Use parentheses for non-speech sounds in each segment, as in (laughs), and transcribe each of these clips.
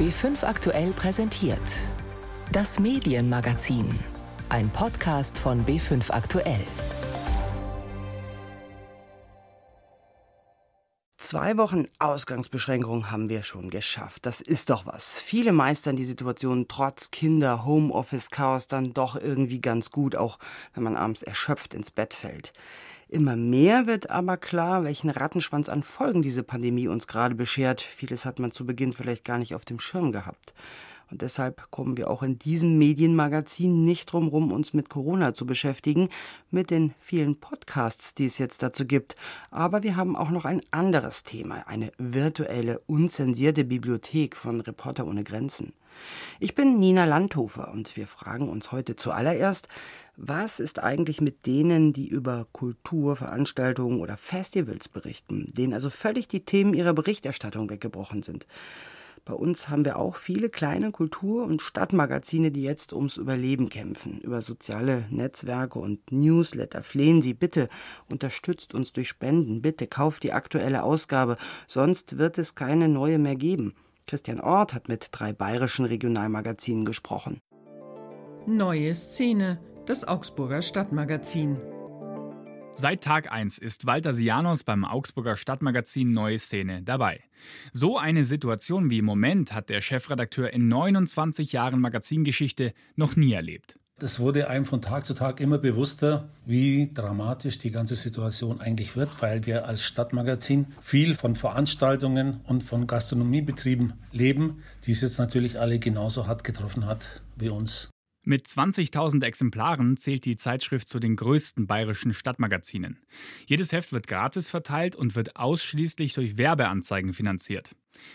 B5 aktuell präsentiert. Das Medienmagazin. Ein Podcast von B5 aktuell. Zwei Wochen Ausgangsbeschränkung haben wir schon geschafft. Das ist doch was. Viele meistern die Situation trotz Kinder, Homeoffice, Chaos dann doch irgendwie ganz gut, auch wenn man abends erschöpft ins Bett fällt. Immer mehr wird aber klar, welchen Rattenschwanz an Folgen diese Pandemie uns gerade beschert. Vieles hat man zu Beginn vielleicht gar nicht auf dem Schirm gehabt. Und deshalb kommen wir auch in diesem Medienmagazin nicht drum rum, uns mit Corona zu beschäftigen, mit den vielen Podcasts, die es jetzt dazu gibt. Aber wir haben auch noch ein anderes Thema, eine virtuelle, unzensierte Bibliothek von Reporter ohne Grenzen. Ich bin Nina Landhofer und wir fragen uns heute zuallererst, was ist eigentlich mit denen, die über Kultur, Veranstaltungen oder Festivals berichten, denen also völlig die Themen ihrer Berichterstattung weggebrochen sind? Bei uns haben wir auch viele kleine Kultur- und Stadtmagazine, die jetzt ums Überleben kämpfen. Über soziale Netzwerke und Newsletter flehen Sie bitte, unterstützt uns durch Spenden, bitte kauft die aktuelle Ausgabe, sonst wird es keine neue mehr geben. Christian Ort hat mit drei bayerischen Regionalmagazinen gesprochen. Neue Szene, das Augsburger Stadtmagazin. Seit Tag 1 ist Walter Sianos beim Augsburger Stadtmagazin Neue Szene dabei. So eine Situation wie im Moment hat der Chefredakteur in 29 Jahren Magazingeschichte noch nie erlebt. Das wurde einem von Tag zu Tag immer bewusster, wie dramatisch die ganze Situation eigentlich wird, weil wir als Stadtmagazin viel von Veranstaltungen und von Gastronomiebetrieben leben, die es jetzt natürlich alle genauso hart getroffen hat wie uns. Mit 20.000 Exemplaren zählt die Zeitschrift zu den größten bayerischen Stadtmagazinen. Jedes Heft wird gratis verteilt und wird ausschließlich durch Werbeanzeigen finanziert.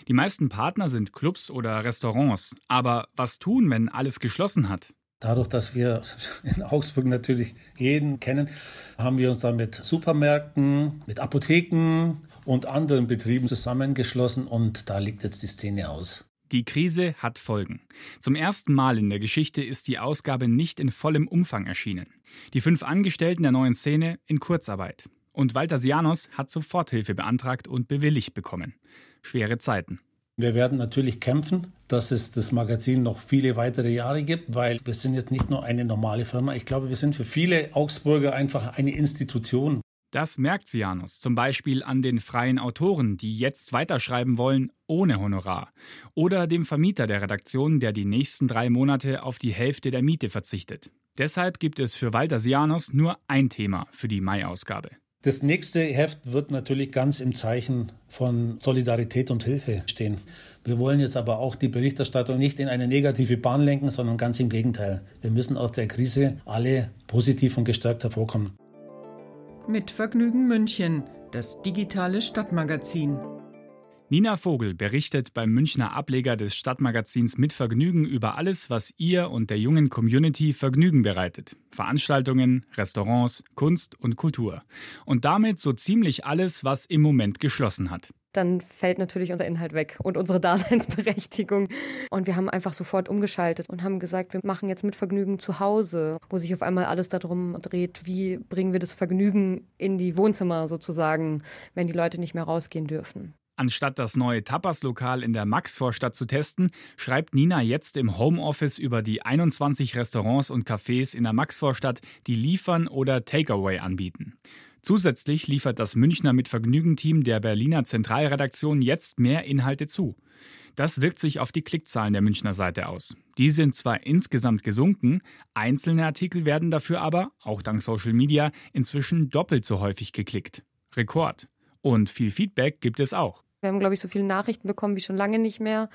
Die meisten Partner sind Clubs oder Restaurants. Aber was tun, wenn alles geschlossen hat? Dadurch, dass wir in Augsburg natürlich jeden kennen, haben wir uns dann mit Supermärkten, mit Apotheken und anderen Betrieben zusammengeschlossen und da liegt jetzt die Szene aus. Die Krise hat Folgen. Zum ersten Mal in der Geschichte ist die Ausgabe nicht in vollem Umfang erschienen. Die fünf Angestellten der neuen Szene in Kurzarbeit. Und Walter Sianos hat Soforthilfe beantragt und bewilligt bekommen. Schwere Zeiten. Wir werden natürlich kämpfen, dass es das Magazin noch viele weitere Jahre gibt, weil wir sind jetzt nicht nur eine normale Firma. Ich glaube, wir sind für viele Augsburger einfach eine Institution. Das merkt Sianus zum Beispiel an den freien Autoren, die jetzt weiterschreiben wollen ohne Honorar. Oder dem Vermieter der Redaktion, der die nächsten drei Monate auf die Hälfte der Miete verzichtet. Deshalb gibt es für Walter Sianus nur ein Thema für die Mai-Ausgabe. Das nächste Heft wird natürlich ganz im Zeichen von Solidarität und Hilfe stehen. Wir wollen jetzt aber auch die Berichterstattung nicht in eine negative Bahn lenken, sondern ganz im Gegenteil. Wir müssen aus der Krise alle positiv und gestärkt hervorkommen. Mit Vergnügen München, das digitale Stadtmagazin. Nina Vogel berichtet beim Münchner Ableger des Stadtmagazins mit Vergnügen über alles, was ihr und der jungen Community Vergnügen bereitet. Veranstaltungen, Restaurants, Kunst und Kultur. Und damit so ziemlich alles, was im Moment geschlossen hat dann fällt natürlich unser Inhalt weg und unsere (laughs) Daseinsberechtigung. Und wir haben einfach sofort umgeschaltet und haben gesagt, wir machen jetzt mit Vergnügen zu Hause, wo sich auf einmal alles darum dreht, wie bringen wir das Vergnügen in die Wohnzimmer sozusagen, wenn die Leute nicht mehr rausgehen dürfen. Anstatt das neue Tapas-Lokal in der Maxvorstadt zu testen, schreibt Nina jetzt im Homeoffice über die 21 Restaurants und Cafés in der Maxvorstadt, die liefern oder Takeaway anbieten. Zusätzlich liefert das Münchner mit Vergnügen-Team der Berliner Zentralredaktion jetzt mehr Inhalte zu. Das wirkt sich auf die Klickzahlen der Münchner Seite aus. Die sind zwar insgesamt gesunken, einzelne Artikel werden dafür aber, auch dank Social Media, inzwischen doppelt so häufig geklickt. Rekord. Und viel Feedback gibt es auch. Wir haben, glaube ich, so viele Nachrichten bekommen wie schon lange nicht mehr.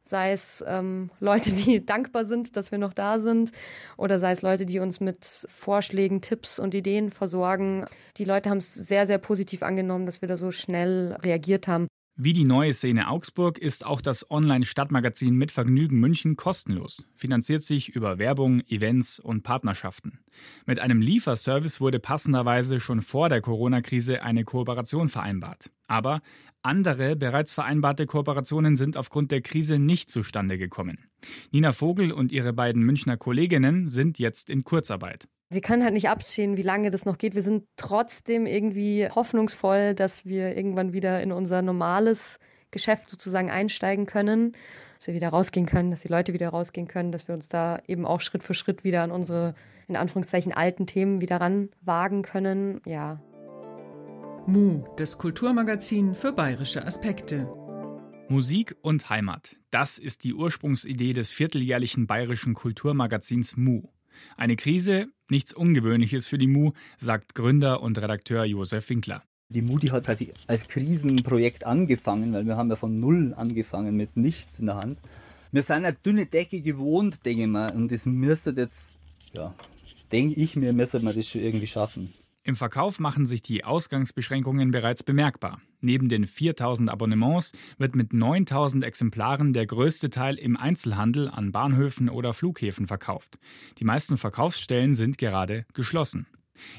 Sei es ähm, Leute, die (laughs) dankbar sind, dass wir noch da sind, oder sei es Leute, die uns mit Vorschlägen, Tipps und Ideen versorgen. Die Leute haben es sehr, sehr positiv angenommen, dass wir da so schnell reagiert haben. Wie die neue Szene Augsburg ist auch das Online-Stadtmagazin mit Vergnügen München kostenlos, finanziert sich über Werbung, Events und Partnerschaften. Mit einem Lieferservice wurde passenderweise schon vor der Corona-Krise eine Kooperation vereinbart. Aber andere bereits vereinbarte Kooperationen sind aufgrund der Krise nicht zustande gekommen. Nina Vogel und ihre beiden Münchner Kolleginnen sind jetzt in Kurzarbeit. Wir können halt nicht absehen, wie lange das noch geht. Wir sind trotzdem irgendwie hoffnungsvoll, dass wir irgendwann wieder in unser normales Geschäft sozusagen einsteigen können. dass wir wieder rausgehen können, dass die Leute wieder rausgehen können, dass wir uns da eben auch Schritt für Schritt wieder an unsere, in Anführungszeichen, alten Themen wieder ranwagen können. Ja. Mu, das Kulturmagazin für bayerische Aspekte. Musik und Heimat. Das ist die Ursprungsidee des vierteljährlichen bayerischen Kulturmagazins Mu. Eine Krise, nichts Ungewöhnliches für die Mu, sagt Gründer und Redakteur Josef Winkler. Die Moody hat quasi als Krisenprojekt angefangen, weil wir haben ja von Null angefangen mit nichts in der Hand. Wir sind eine dünne Decke gewohnt, denke ich mal, und das müsste jetzt, ja, denke ich mir, müsste man das schon irgendwie schaffen. Im Verkauf machen sich die Ausgangsbeschränkungen bereits bemerkbar. Neben den 4000 Abonnements wird mit 9000 Exemplaren der größte Teil im Einzelhandel an Bahnhöfen oder Flughäfen verkauft. Die meisten Verkaufsstellen sind gerade geschlossen.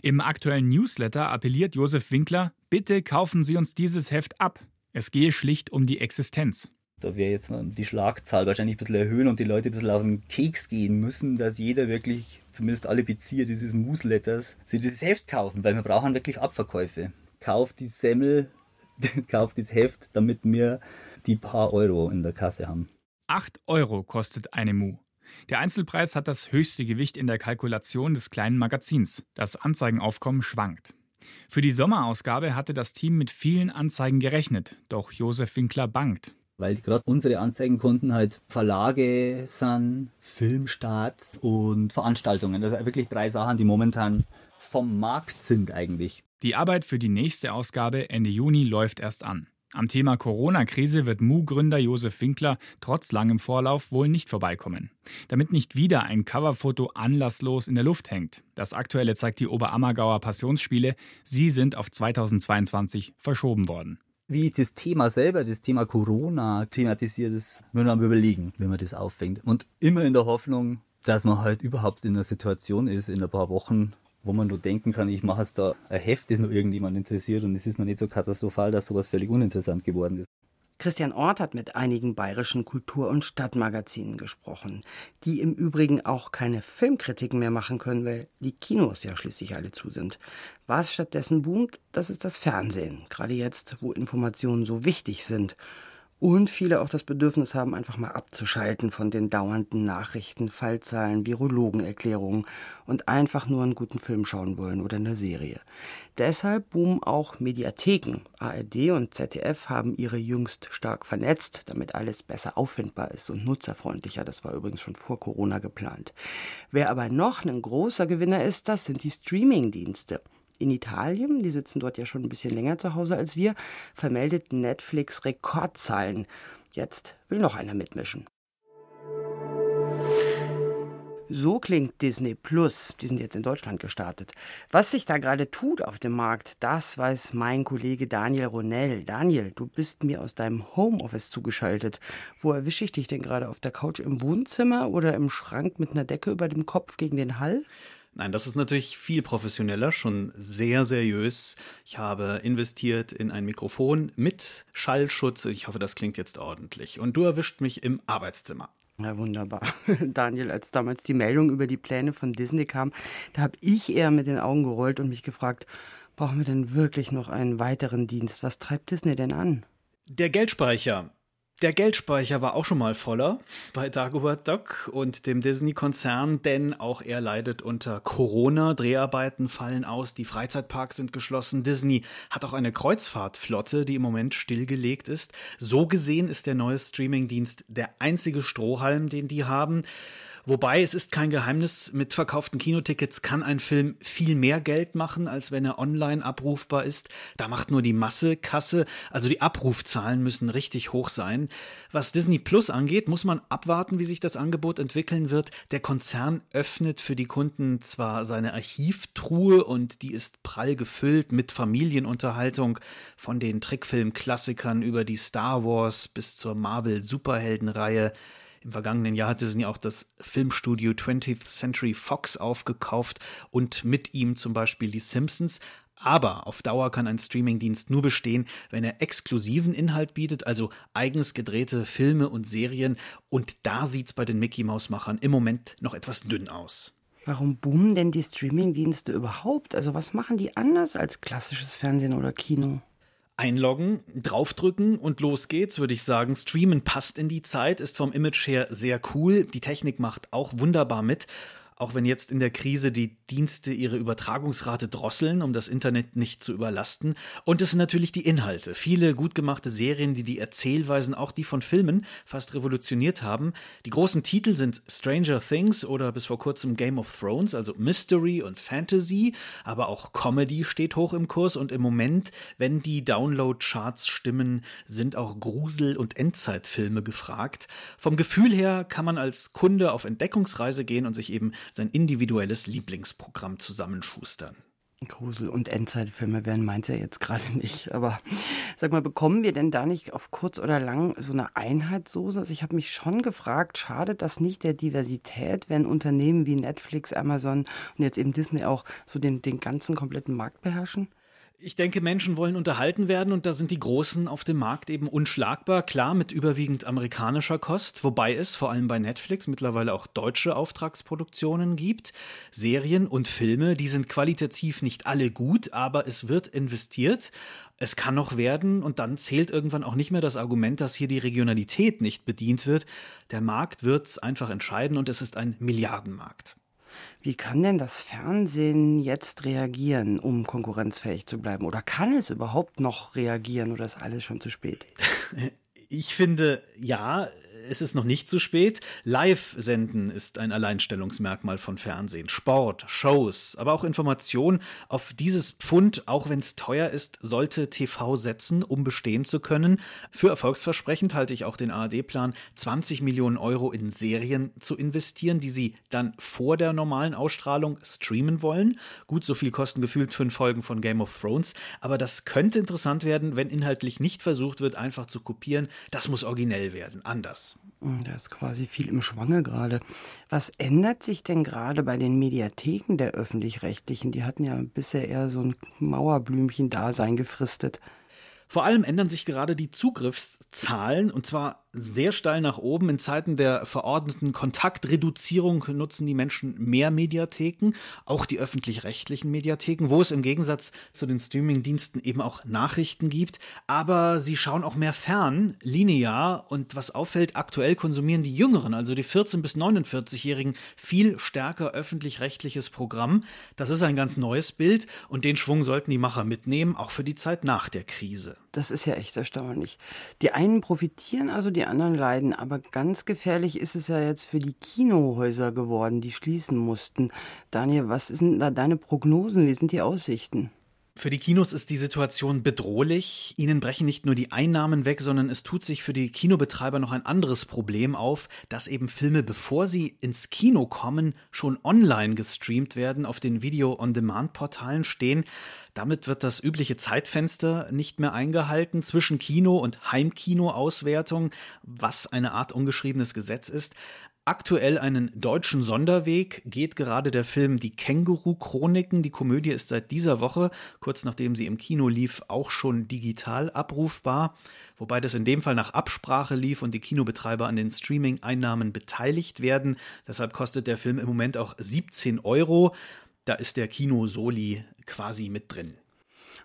Im aktuellen Newsletter appelliert Josef Winkler, bitte kaufen Sie uns dieses Heft ab. Es gehe schlicht um die Existenz. Da wäre jetzt die Schlagzahl wahrscheinlich ein bisschen erhöhen und die Leute ein bisschen auf den Keks gehen müssen, dass jeder wirklich, zumindest alle Bezieher dieses Newsletters, sich dieses Heft kaufen, weil wir brauchen wirklich Abverkäufe. Kauft die Semmel, (laughs) kauft das Heft, damit wir die paar Euro in der Kasse haben. 8 Euro kostet eine Mu. Der Einzelpreis hat das höchste Gewicht in der Kalkulation des kleinen Magazins. Das Anzeigenaufkommen schwankt. Für die Sommerausgabe hatte das Team mit vielen Anzeigen gerechnet, doch Josef Winkler bangt. Weil gerade unsere Anzeigenkunden halt Verlage sind, Filmstarts und Veranstaltungen. Das sind wirklich drei Sachen, die momentan vom Markt sind eigentlich. Die Arbeit für die nächste Ausgabe Ende Juni läuft erst an. Am Thema Corona-Krise wird Mu-Gründer Josef Winkler trotz langem Vorlauf wohl nicht vorbeikommen. Damit nicht wieder ein Coverfoto anlasslos in der Luft hängt. Das aktuelle zeigt die Oberammergauer Passionsspiele. Sie sind auf 2022 verschoben worden. Wie das Thema selber, das Thema Corona thematisiert ist, wir mal überlegen, wie man das auffängt. Und immer in der Hoffnung, dass man halt überhaupt in einer Situation ist, in ein paar Wochen, wo man nur denken kann, ich mache jetzt da ein Heft, das nur irgendjemand interessiert und es ist noch nicht so katastrophal, dass sowas völlig uninteressant geworden ist. Christian Ort hat mit einigen bayerischen Kultur- und Stadtmagazinen gesprochen, die im Übrigen auch keine Filmkritiken mehr machen können, weil die Kinos ja schließlich alle zu sind. Was stattdessen boomt, das ist das Fernsehen, gerade jetzt, wo Informationen so wichtig sind und viele auch das Bedürfnis haben, einfach mal abzuschalten von den dauernden Nachrichten, Fallzahlen, Virologenerklärungen und einfach nur einen guten Film schauen wollen oder eine Serie. Deshalb boomen auch Mediatheken. ARD und ZDF haben ihre jüngst stark vernetzt, damit alles besser auffindbar ist und nutzerfreundlicher. Das war übrigens schon vor Corona geplant. Wer aber noch ein großer Gewinner ist, das sind die Streaming-Dienste in Italien, die sitzen dort ja schon ein bisschen länger zu Hause als wir, vermeldet Netflix Rekordzahlen. Jetzt will noch einer mitmischen. So klingt Disney Plus. Die sind jetzt in Deutschland gestartet. Was sich da gerade tut auf dem Markt, das weiß mein Kollege Daniel Ronell. Daniel, du bist mir aus deinem Homeoffice zugeschaltet. Wo erwische ich dich denn gerade? Auf der Couch im Wohnzimmer oder im Schrank mit einer Decke über dem Kopf gegen den Hall? Nein, das ist natürlich viel professioneller, schon sehr seriös. Ich habe investiert in ein Mikrofon mit Schallschutz. Ich hoffe, das klingt jetzt ordentlich. Und du erwischt mich im Arbeitszimmer. Ja, wunderbar. (laughs) Daniel, als damals die Meldung über die Pläne von Disney kam, da habe ich eher mit den Augen gerollt und mich gefragt, brauchen wir denn wirklich noch einen weiteren Dienst? Was treibt Disney denn an? Der Geldspeicher. Der Geldspeicher war auch schon mal voller bei Dagobert Duck und dem Disney-Konzern, denn auch er leidet unter Corona. Dreharbeiten fallen aus, die Freizeitparks sind geschlossen. Disney hat auch eine Kreuzfahrtflotte, die im Moment stillgelegt ist. So gesehen ist der neue Streamingdienst der einzige Strohhalm, den die haben. Wobei es ist kein Geheimnis, mit verkauften Kinotickets kann ein Film viel mehr Geld machen, als wenn er online abrufbar ist. Da macht nur die Masse Kasse, also die Abrufzahlen müssen richtig hoch sein. Was Disney Plus angeht, muss man abwarten, wie sich das Angebot entwickeln wird. Der Konzern öffnet für die Kunden zwar seine Archivtruhe und die ist prall gefüllt mit Familienunterhaltung von den Trickfilm-Klassikern über die Star Wars bis zur Marvel-Superheldenreihe. Im vergangenen Jahr hat Disney auch das Filmstudio 20th Century Fox aufgekauft und mit ihm zum Beispiel die Simpsons. Aber auf Dauer kann ein Streamingdienst nur bestehen, wenn er exklusiven Inhalt bietet, also eigens gedrehte Filme und Serien. Und da sieht's bei den Mickey Maus Machern im Moment noch etwas dünn aus. Warum boomen denn die Streamingdienste überhaupt? Also was machen die anders als klassisches Fernsehen oder Kino? Einloggen, draufdrücken und los geht's, würde ich sagen. Streamen passt in die Zeit, ist vom Image her sehr cool. Die Technik macht auch wunderbar mit auch wenn jetzt in der Krise die Dienste ihre Übertragungsrate drosseln, um das Internet nicht zu überlasten. Und es sind natürlich die Inhalte. Viele gut gemachte Serien, die die Erzählweisen, auch die von Filmen, fast revolutioniert haben. Die großen Titel sind Stranger Things oder bis vor kurzem Game of Thrones, also Mystery und Fantasy, aber auch Comedy steht hoch im Kurs und im Moment, wenn die Download-Charts stimmen, sind auch Grusel- und Endzeitfilme gefragt. Vom Gefühl her kann man als Kunde auf Entdeckungsreise gehen und sich eben sein individuelles Lieblingsprogramm zusammenschustern. Grusel- und Endzeitfilme wären meins ja jetzt gerade nicht. Aber sag mal, bekommen wir denn da nicht auf kurz oder lang so eine Einheitssoße? Also ich habe mich schon gefragt, schade das nicht der Diversität, wenn Unternehmen wie Netflix, Amazon und jetzt eben Disney auch so den, den ganzen kompletten Markt beherrschen? Ich denke, Menschen wollen unterhalten werden und da sind die Großen auf dem Markt eben unschlagbar. Klar, mit überwiegend amerikanischer Kost, wobei es vor allem bei Netflix mittlerweile auch deutsche Auftragsproduktionen gibt. Serien und Filme, die sind qualitativ nicht alle gut, aber es wird investiert. Es kann noch werden und dann zählt irgendwann auch nicht mehr das Argument, dass hier die Regionalität nicht bedient wird. Der Markt wird's einfach entscheiden und es ist ein Milliardenmarkt. Wie kann denn das Fernsehen jetzt reagieren, um konkurrenzfähig zu bleiben? Oder kann es überhaupt noch reagieren oder ist alles schon zu spät? (laughs) Ich finde, ja, es ist noch nicht zu spät. Live-Senden ist ein Alleinstellungsmerkmal von Fernsehen. Sport, Shows, aber auch Information. Auf dieses Pfund, auch wenn es teuer ist, sollte TV setzen, um bestehen zu können. Für erfolgsversprechend halte ich auch den ARD-Plan, 20 Millionen Euro in Serien zu investieren, die sie dann vor der normalen Ausstrahlung streamen wollen. Gut, so viel kosten gefühlt fünf Folgen von Game of Thrones. Aber das könnte interessant werden, wenn inhaltlich nicht versucht wird, einfach zu kopieren. Das muss originell werden, anders. Hm, da ist quasi viel im Schwange gerade. Was ändert sich denn gerade bei den Mediatheken der öffentlich-rechtlichen? Die hatten ja bisher eher so ein Mauerblümchen-Dasein gefristet. Vor allem ändern sich gerade die Zugriffszahlen und zwar sehr steil nach oben. In Zeiten der verordneten Kontaktreduzierung nutzen die Menschen mehr Mediatheken, auch die öffentlich-rechtlichen Mediatheken, wo es im Gegensatz zu den Streamingdiensten eben auch Nachrichten gibt. Aber sie schauen auch mehr fern, linear. Und was auffällt, aktuell konsumieren die Jüngeren, also die 14- bis 49-Jährigen, viel stärker öffentlich-rechtliches Programm. Das ist ein ganz neues Bild und den Schwung sollten die Macher mitnehmen, auch für die Zeit nach der Krise. Das ist ja echt erstaunlich. Die einen profitieren also, die anderen leiden. Aber ganz gefährlich ist es ja jetzt für die Kinohäuser geworden, die schließen mussten. Daniel, was sind da deine Prognosen? Wie sind die Aussichten? Für die Kinos ist die Situation bedrohlich. Ihnen brechen nicht nur die Einnahmen weg, sondern es tut sich für die Kinobetreiber noch ein anderes Problem auf, dass eben Filme, bevor sie ins Kino kommen, schon online gestreamt werden, auf den Video-on-Demand-Portalen stehen. Damit wird das übliche Zeitfenster nicht mehr eingehalten zwischen Kino- und Heimkino-Auswertung, was eine Art ungeschriebenes Gesetz ist. Aktuell einen deutschen Sonderweg geht gerade der Film Die Känguru-Chroniken. Die Komödie ist seit dieser Woche, kurz nachdem sie im Kino lief, auch schon digital abrufbar. Wobei das in dem Fall nach Absprache lief und die Kinobetreiber an den Streaming-Einnahmen beteiligt werden. Deshalb kostet der Film im Moment auch 17 Euro. Da ist der Kino Soli quasi mit drin.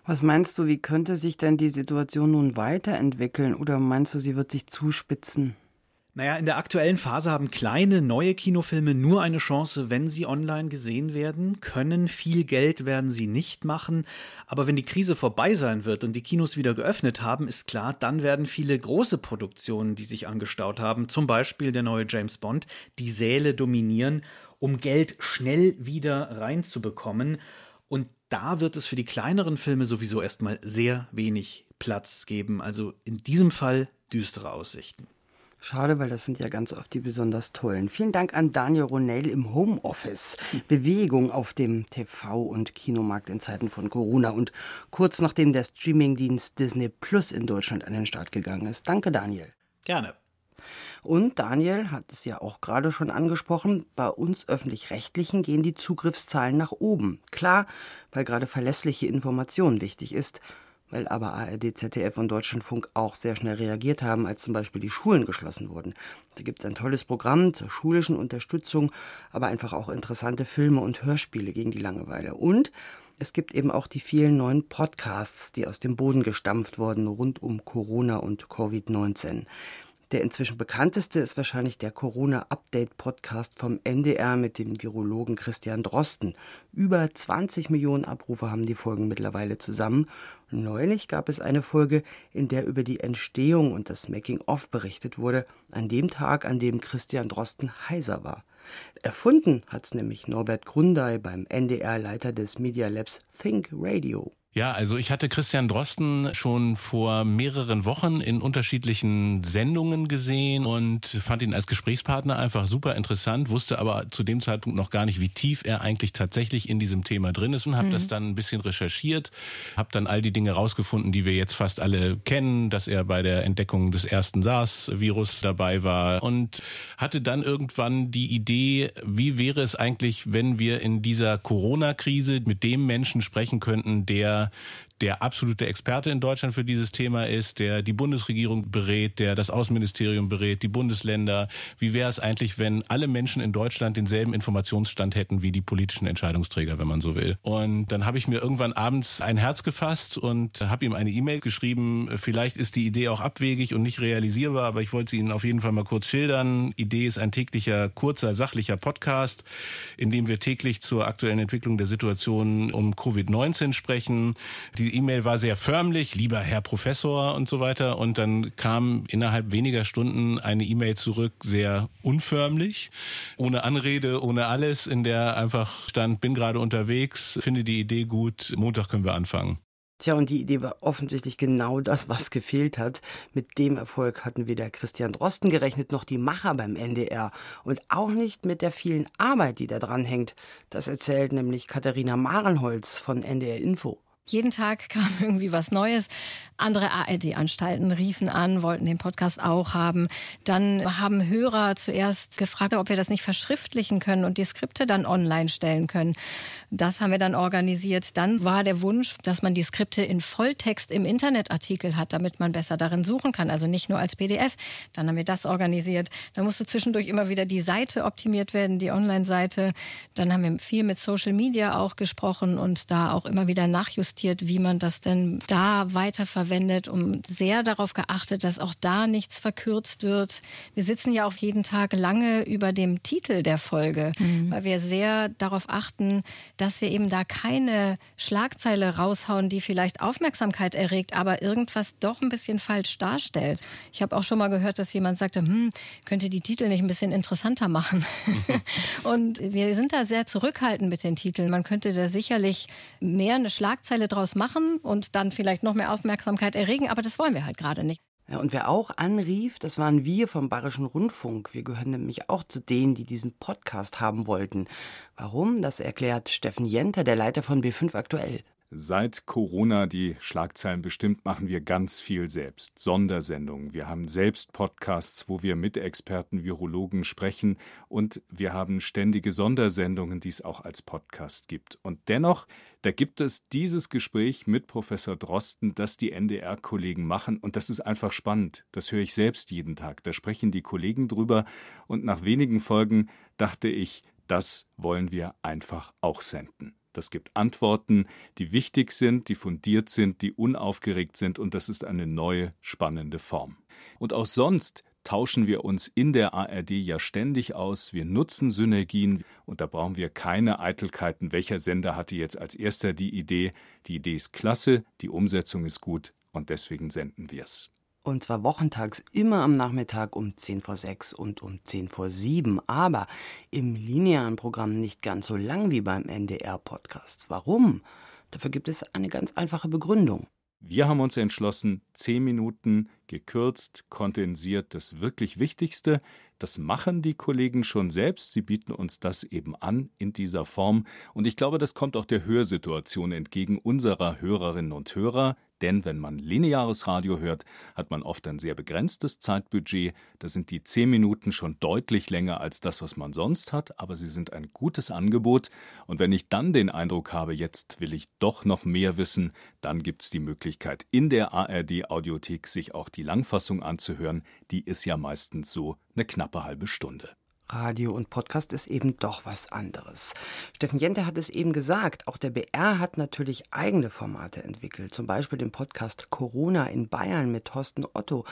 Was meinst du, wie könnte sich denn die Situation nun weiterentwickeln oder meinst du, sie wird sich zuspitzen? Naja, in der aktuellen Phase haben kleine, neue Kinofilme nur eine Chance, wenn sie online gesehen werden können. Viel Geld werden sie nicht machen. Aber wenn die Krise vorbei sein wird und die Kinos wieder geöffnet haben, ist klar, dann werden viele große Produktionen, die sich angestaut haben, zum Beispiel der neue James Bond, die Säle dominieren, um Geld schnell wieder reinzubekommen. Und da wird es für die kleineren Filme sowieso erstmal sehr wenig Platz geben. Also in diesem Fall düstere Aussichten. Schade, weil das sind ja ganz oft die besonders tollen. Vielen Dank an Daniel Ronell im Homeoffice. Bewegung auf dem TV- und Kinomarkt in Zeiten von Corona und kurz nachdem der Streamingdienst Disney Plus in Deutschland an den Start gegangen ist. Danke, Daniel. Gerne. Und Daniel hat es ja auch gerade schon angesprochen, bei uns öffentlich-rechtlichen gehen die Zugriffszahlen nach oben. Klar, weil gerade verlässliche Information wichtig ist weil aber ARD, ZDF und Deutschlandfunk auch sehr schnell reagiert haben, als zum Beispiel die Schulen geschlossen wurden. Da gibt es ein tolles Programm zur schulischen Unterstützung, aber einfach auch interessante Filme und Hörspiele gegen die Langeweile. Und Es gibt eben auch die vielen neuen Podcasts, die aus dem Boden gestampft wurden rund um Corona und Covid-19. Der inzwischen bekannteste ist wahrscheinlich der Corona-Update-Podcast vom NDR mit dem Virologen Christian Drosten. Über 20 Millionen Abrufe haben die Folgen mittlerweile zusammen. Neulich gab es eine Folge, in der über die Entstehung und das Making-of berichtet wurde, an dem Tag, an dem Christian Drosten heiser war. Erfunden hat's nämlich Norbert Grundei beim NDR-Leiter des Media Labs Think Radio. Ja, also ich hatte Christian Drosten schon vor mehreren Wochen in unterschiedlichen Sendungen gesehen und fand ihn als Gesprächspartner einfach super interessant, wusste aber zu dem Zeitpunkt noch gar nicht, wie tief er eigentlich tatsächlich in diesem Thema drin ist und habe mhm. das dann ein bisschen recherchiert, habe dann all die Dinge rausgefunden, die wir jetzt fast alle kennen, dass er bei der Entdeckung des ersten SARS-Virus dabei war und hatte dann irgendwann die Idee, wie wäre es eigentlich, wenn wir in dieser Corona-Krise mit dem Menschen sprechen könnten, der Yeah. Der absolute Experte in Deutschland für dieses Thema ist, der die Bundesregierung berät, der das Außenministerium berät, die Bundesländer. Wie wäre es eigentlich, wenn alle Menschen in Deutschland denselben Informationsstand hätten wie die politischen Entscheidungsträger, wenn man so will? Und dann habe ich mir irgendwann abends ein Herz gefasst und habe ihm eine E-Mail geschrieben. Vielleicht ist die Idee auch abwegig und nicht realisierbar, aber ich wollte sie Ihnen auf jeden Fall mal kurz schildern. Idee ist ein täglicher, kurzer, sachlicher Podcast, in dem wir täglich zur aktuellen Entwicklung der Situation um Covid-19 sprechen. Die E-Mail war sehr förmlich, lieber Herr Professor und so weiter. Und dann kam innerhalb weniger Stunden eine E-Mail zurück, sehr unförmlich, ohne Anrede, ohne alles, in der einfach stand, bin gerade unterwegs, finde die Idee gut, Montag können wir anfangen. Tja, und die Idee war offensichtlich genau das, was gefehlt hat. Mit dem Erfolg hatten weder Christian Drosten gerechnet, noch die Macher beim NDR. Und auch nicht mit der vielen Arbeit, die da dran hängt. Das erzählt nämlich Katharina Marenholz von NDR Info. Jeden Tag (laughs) kam irgendwie was Neues. Andere ARD-Anstalten riefen an, wollten den Podcast auch haben. Dann haben Hörer zuerst gefragt, ob wir das nicht verschriftlichen können und die Skripte dann online stellen können. Das haben wir dann organisiert. Dann war der Wunsch, dass man die Skripte in Volltext im Internetartikel hat, damit man besser darin suchen kann. Also nicht nur als PDF. Dann haben wir das organisiert. Da musste zwischendurch immer wieder die Seite optimiert werden, die Online-Seite. Dann haben wir viel mit Social Media auch gesprochen und da auch immer wieder nachjustiert, wie man das denn da weiter verwendet, um sehr darauf geachtet, dass auch da nichts verkürzt wird. Wir sitzen ja auch jeden Tag lange über dem Titel der Folge, mhm. weil wir sehr darauf achten, dass wir eben da keine Schlagzeile raushauen, die vielleicht Aufmerksamkeit erregt, aber irgendwas doch ein bisschen falsch darstellt. Ich habe auch schon mal gehört, dass jemand sagte, hm, könnte die Titel nicht ein bisschen interessanter machen. (laughs) Und wir sind da sehr zurückhaltend mit den Titeln. Man könnte da sicherlich mehr eine Schlagzeile draus machen und dann vielleicht noch mehr Aufmerksamkeit erregen, aber das wollen wir halt gerade nicht. Ja, und wer auch anrief, das waren wir vom Bayerischen Rundfunk. Wir gehören nämlich auch zu denen, die diesen Podcast haben wollten. Warum? Das erklärt Steffen Jenter, der Leiter von B5 aktuell. Seit Corona die Schlagzeilen bestimmt, machen wir ganz viel selbst. Sondersendungen. Wir haben selbst Podcasts, wo wir mit Experten, Virologen sprechen. Und wir haben ständige Sondersendungen, die es auch als Podcast gibt. Und dennoch, da gibt es dieses Gespräch mit Professor Drosten, das die NDR-Kollegen machen. Und das ist einfach spannend. Das höre ich selbst jeden Tag. Da sprechen die Kollegen drüber. Und nach wenigen Folgen dachte ich, das wollen wir einfach auch senden. Das gibt Antworten, die wichtig sind, die fundiert sind, die unaufgeregt sind und das ist eine neue, spannende Form. Und auch sonst tauschen wir uns in der ARD ja ständig aus, wir nutzen Synergien und da brauchen wir keine Eitelkeiten, welcher Sender hatte jetzt als erster die Idee. Die Idee ist klasse, die Umsetzung ist gut und deswegen senden wir es. Und zwar wochentags immer am Nachmittag um 10 vor 6 und um 10 vor 7, aber im linearen Programm nicht ganz so lang wie beim NDR-Podcast. Warum? Dafür gibt es eine ganz einfache Begründung. Wir haben uns entschlossen, 10 Minuten gekürzt, kondensiert, das wirklich Wichtigste. Das machen die Kollegen schon selbst. Sie bieten uns das eben an in dieser Form. Und ich glaube, das kommt auch der Hörsituation entgegen unserer Hörerinnen und Hörer. Denn wenn man lineares Radio hört, hat man oft ein sehr begrenztes Zeitbudget. Da sind die zehn Minuten schon deutlich länger als das, was man sonst hat, aber sie sind ein gutes Angebot. Und wenn ich dann den Eindruck habe, jetzt will ich doch noch mehr wissen, dann gibt es die Möglichkeit, in der ARD-Audiothek sich auch die Langfassung anzuhören. Die ist ja meistens so eine knappe halbe Stunde. Radio und Podcast ist eben doch was anderes. Steffen Jente hat es eben gesagt, auch der BR hat natürlich eigene Formate entwickelt, zum Beispiel den Podcast Corona in Bayern mit Thorsten Otto.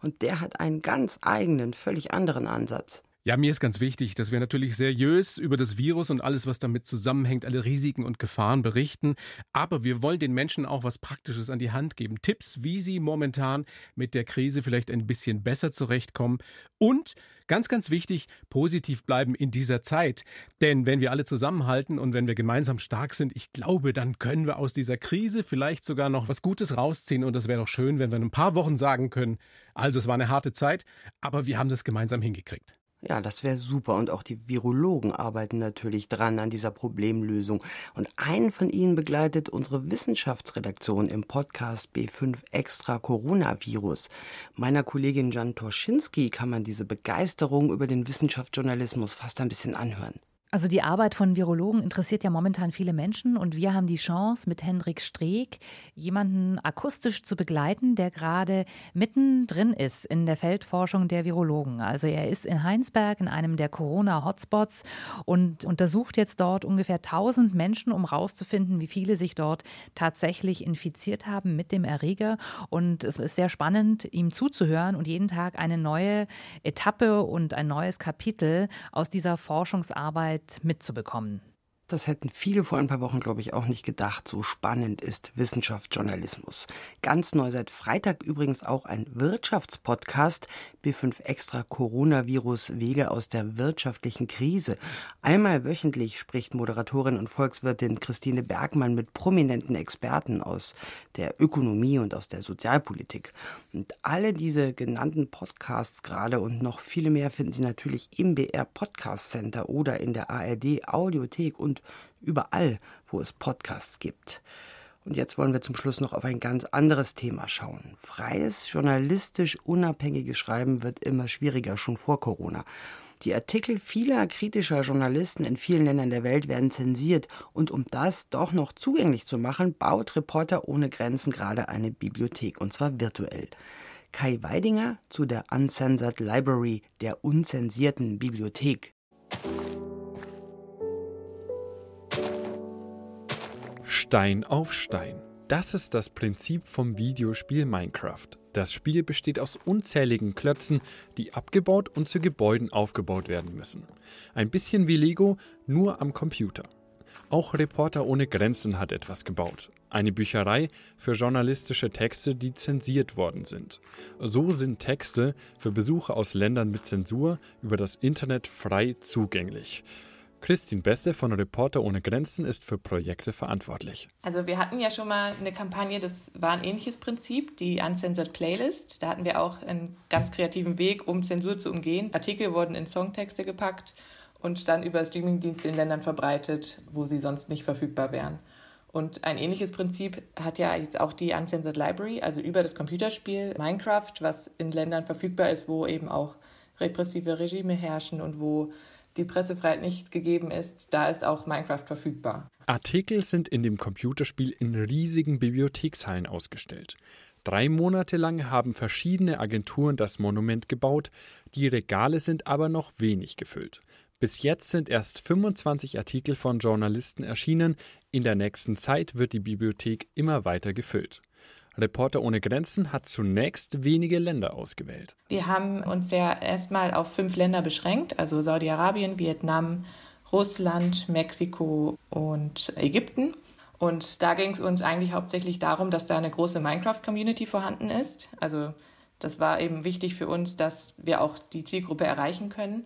Und der hat einen ganz eigenen, völlig anderen Ansatz. Ja, mir ist ganz wichtig, dass wir natürlich seriös über das Virus und alles, was damit zusammenhängt, alle Risiken und Gefahren berichten. Aber wir wollen den Menschen auch was Praktisches an die Hand geben. Tipps, wie sie momentan mit der Krise vielleicht ein bisschen besser zurechtkommen. Und ganz, ganz wichtig, positiv bleiben in dieser Zeit. Denn wenn wir alle zusammenhalten und wenn wir gemeinsam stark sind, ich glaube, dann können wir aus dieser Krise vielleicht sogar noch was Gutes rausziehen. Und das wäre doch schön, wenn wir in ein paar Wochen sagen können, also es war eine harte Zeit, aber wir haben das gemeinsam hingekriegt. Ja, das wäre super. Und auch die Virologen arbeiten natürlich dran an dieser Problemlösung. Und einen von ihnen begleitet unsere Wissenschaftsredaktion im Podcast B5 Extra Coronavirus. Meiner Kollegin Jan Torschinski kann man diese Begeisterung über den Wissenschaftsjournalismus fast ein bisschen anhören. Also die Arbeit von Virologen interessiert ja momentan viele Menschen und wir haben die Chance, mit Hendrik Streeck jemanden akustisch zu begleiten, der gerade mittendrin ist in der Feldforschung der Virologen. Also er ist in Heinsberg in einem der Corona-Hotspots und untersucht jetzt dort ungefähr 1000 Menschen, um herauszufinden, wie viele sich dort tatsächlich infiziert haben mit dem Erreger. Und es ist sehr spannend, ihm zuzuhören und jeden Tag eine neue Etappe und ein neues Kapitel aus dieser Forschungsarbeit Zeit mitzubekommen. Das hätten viele vor ein paar Wochen, glaube ich, auch nicht gedacht. So spannend ist Wissenschaftsjournalismus. Ganz neu seit Freitag übrigens auch ein Wirtschaftspodcast. B5 Extra Coronavirus Wege aus der wirtschaftlichen Krise. Einmal wöchentlich spricht Moderatorin und Volkswirtin Christine Bergmann mit prominenten Experten aus der Ökonomie und aus der Sozialpolitik. Und alle diese genannten Podcasts gerade und noch viele mehr finden Sie natürlich im BR Podcast Center oder in der ARD Audiothek und überall, wo es Podcasts gibt. Und jetzt wollen wir zum Schluss noch auf ein ganz anderes Thema schauen. Freies, journalistisch unabhängiges Schreiben wird immer schwieriger, schon vor Corona. Die Artikel vieler kritischer Journalisten in vielen Ländern der Welt werden zensiert. Und um das doch noch zugänglich zu machen, baut Reporter ohne Grenzen gerade eine Bibliothek, und zwar virtuell. Kai Weidinger zu der Uncensored Library, der unzensierten Bibliothek. Stein auf Stein. Das ist das Prinzip vom Videospiel Minecraft. Das Spiel besteht aus unzähligen Klötzen, die abgebaut und zu Gebäuden aufgebaut werden müssen. Ein bisschen wie Lego, nur am Computer. Auch Reporter ohne Grenzen hat etwas gebaut. Eine Bücherei für journalistische Texte, die zensiert worden sind. So sind Texte für Besucher aus Ländern mit Zensur über das Internet frei zugänglich. Christine Besse von Reporter ohne Grenzen ist für Projekte verantwortlich. Also wir hatten ja schon mal eine Kampagne, das war ein ähnliches Prinzip, die Uncensored Playlist. Da hatten wir auch einen ganz kreativen Weg, um Zensur zu umgehen. Artikel wurden in Songtexte gepackt und dann über Streamingdienste in Ländern verbreitet, wo sie sonst nicht verfügbar wären. Und ein ähnliches Prinzip hat ja jetzt auch die Uncensored Library, also über das Computerspiel Minecraft, was in Ländern verfügbar ist, wo eben auch repressive Regime herrschen und wo die Pressefreiheit nicht gegeben ist, da ist auch Minecraft verfügbar. Artikel sind in dem Computerspiel in riesigen Bibliothekshallen ausgestellt. Drei Monate lang haben verschiedene Agenturen das Monument gebaut, die Regale sind aber noch wenig gefüllt. Bis jetzt sind erst 25 Artikel von Journalisten erschienen, in der nächsten Zeit wird die Bibliothek immer weiter gefüllt. Reporter ohne Grenzen hat zunächst wenige Länder ausgewählt. Wir haben uns ja erstmal auf fünf Länder beschränkt, also Saudi-Arabien, Vietnam, Russland, Mexiko und Ägypten. Und da ging es uns eigentlich hauptsächlich darum, dass da eine große Minecraft-Community vorhanden ist. Also das war eben wichtig für uns, dass wir auch die Zielgruppe erreichen können.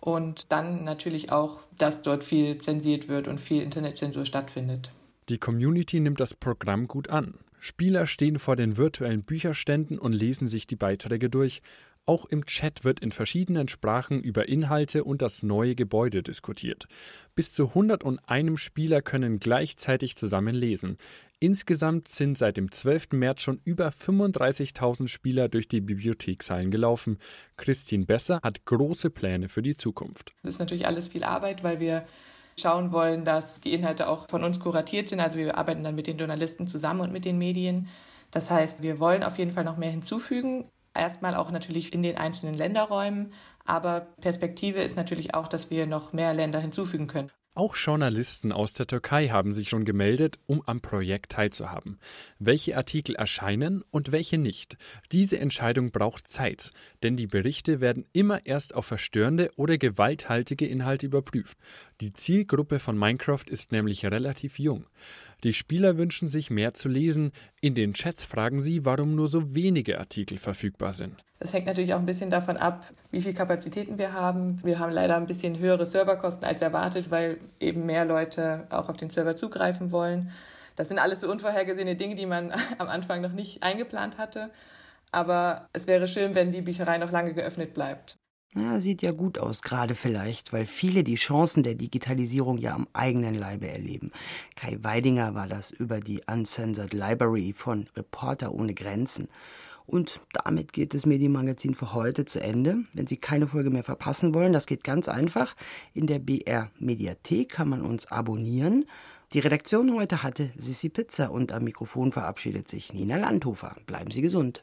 Und dann natürlich auch, dass dort viel zensiert wird und viel Internetzensur stattfindet. Die Community nimmt das Programm gut an. Spieler stehen vor den virtuellen Bücherständen und lesen sich die Beiträge durch. Auch im Chat wird in verschiedenen Sprachen über Inhalte und das neue Gebäude diskutiert. Bis zu 101 Spieler können gleichzeitig zusammen lesen. Insgesamt sind seit dem 12. März schon über 35.000 Spieler durch die Bibliothekshallen gelaufen. Christine Besser hat große Pläne für die Zukunft. Das ist natürlich alles viel Arbeit, weil wir schauen wollen, dass die Inhalte auch von uns kuratiert sind. Also wir arbeiten dann mit den Journalisten zusammen und mit den Medien. Das heißt, wir wollen auf jeden Fall noch mehr hinzufügen. Erstmal auch natürlich in den einzelnen Länderräumen, aber Perspektive ist natürlich auch, dass wir noch mehr Länder hinzufügen können. Auch Journalisten aus der Türkei haben sich schon gemeldet, um am Projekt teilzuhaben. Welche Artikel erscheinen und welche nicht? Diese Entscheidung braucht Zeit, denn die Berichte werden immer erst auf verstörende oder gewalthaltige Inhalte überprüft. Die Zielgruppe von Minecraft ist nämlich relativ jung. Die Spieler wünschen sich mehr zu lesen. In den Chats fragen sie, warum nur so wenige Artikel verfügbar sind. Das hängt natürlich auch ein bisschen davon ab, wie viele Kapazitäten wir haben. Wir haben leider ein bisschen höhere Serverkosten als erwartet, weil eben mehr Leute auch auf den Server zugreifen wollen. Das sind alles so unvorhergesehene Dinge, die man (laughs) am Anfang noch nicht eingeplant hatte. Aber es wäre schön, wenn die Bücherei noch lange geöffnet bleibt. Na, sieht ja gut aus, gerade vielleicht, weil viele die Chancen der Digitalisierung ja am eigenen Leibe erleben. Kai Weidinger war das über die Uncensored Library von Reporter ohne Grenzen. Und damit geht das Medienmagazin für heute zu Ende. Wenn Sie keine Folge mehr verpassen wollen, das geht ganz einfach. In der BR Mediathek kann man uns abonnieren. Die Redaktion heute hatte Sissi Pizza und am Mikrofon verabschiedet sich Nina Landhofer. Bleiben Sie gesund.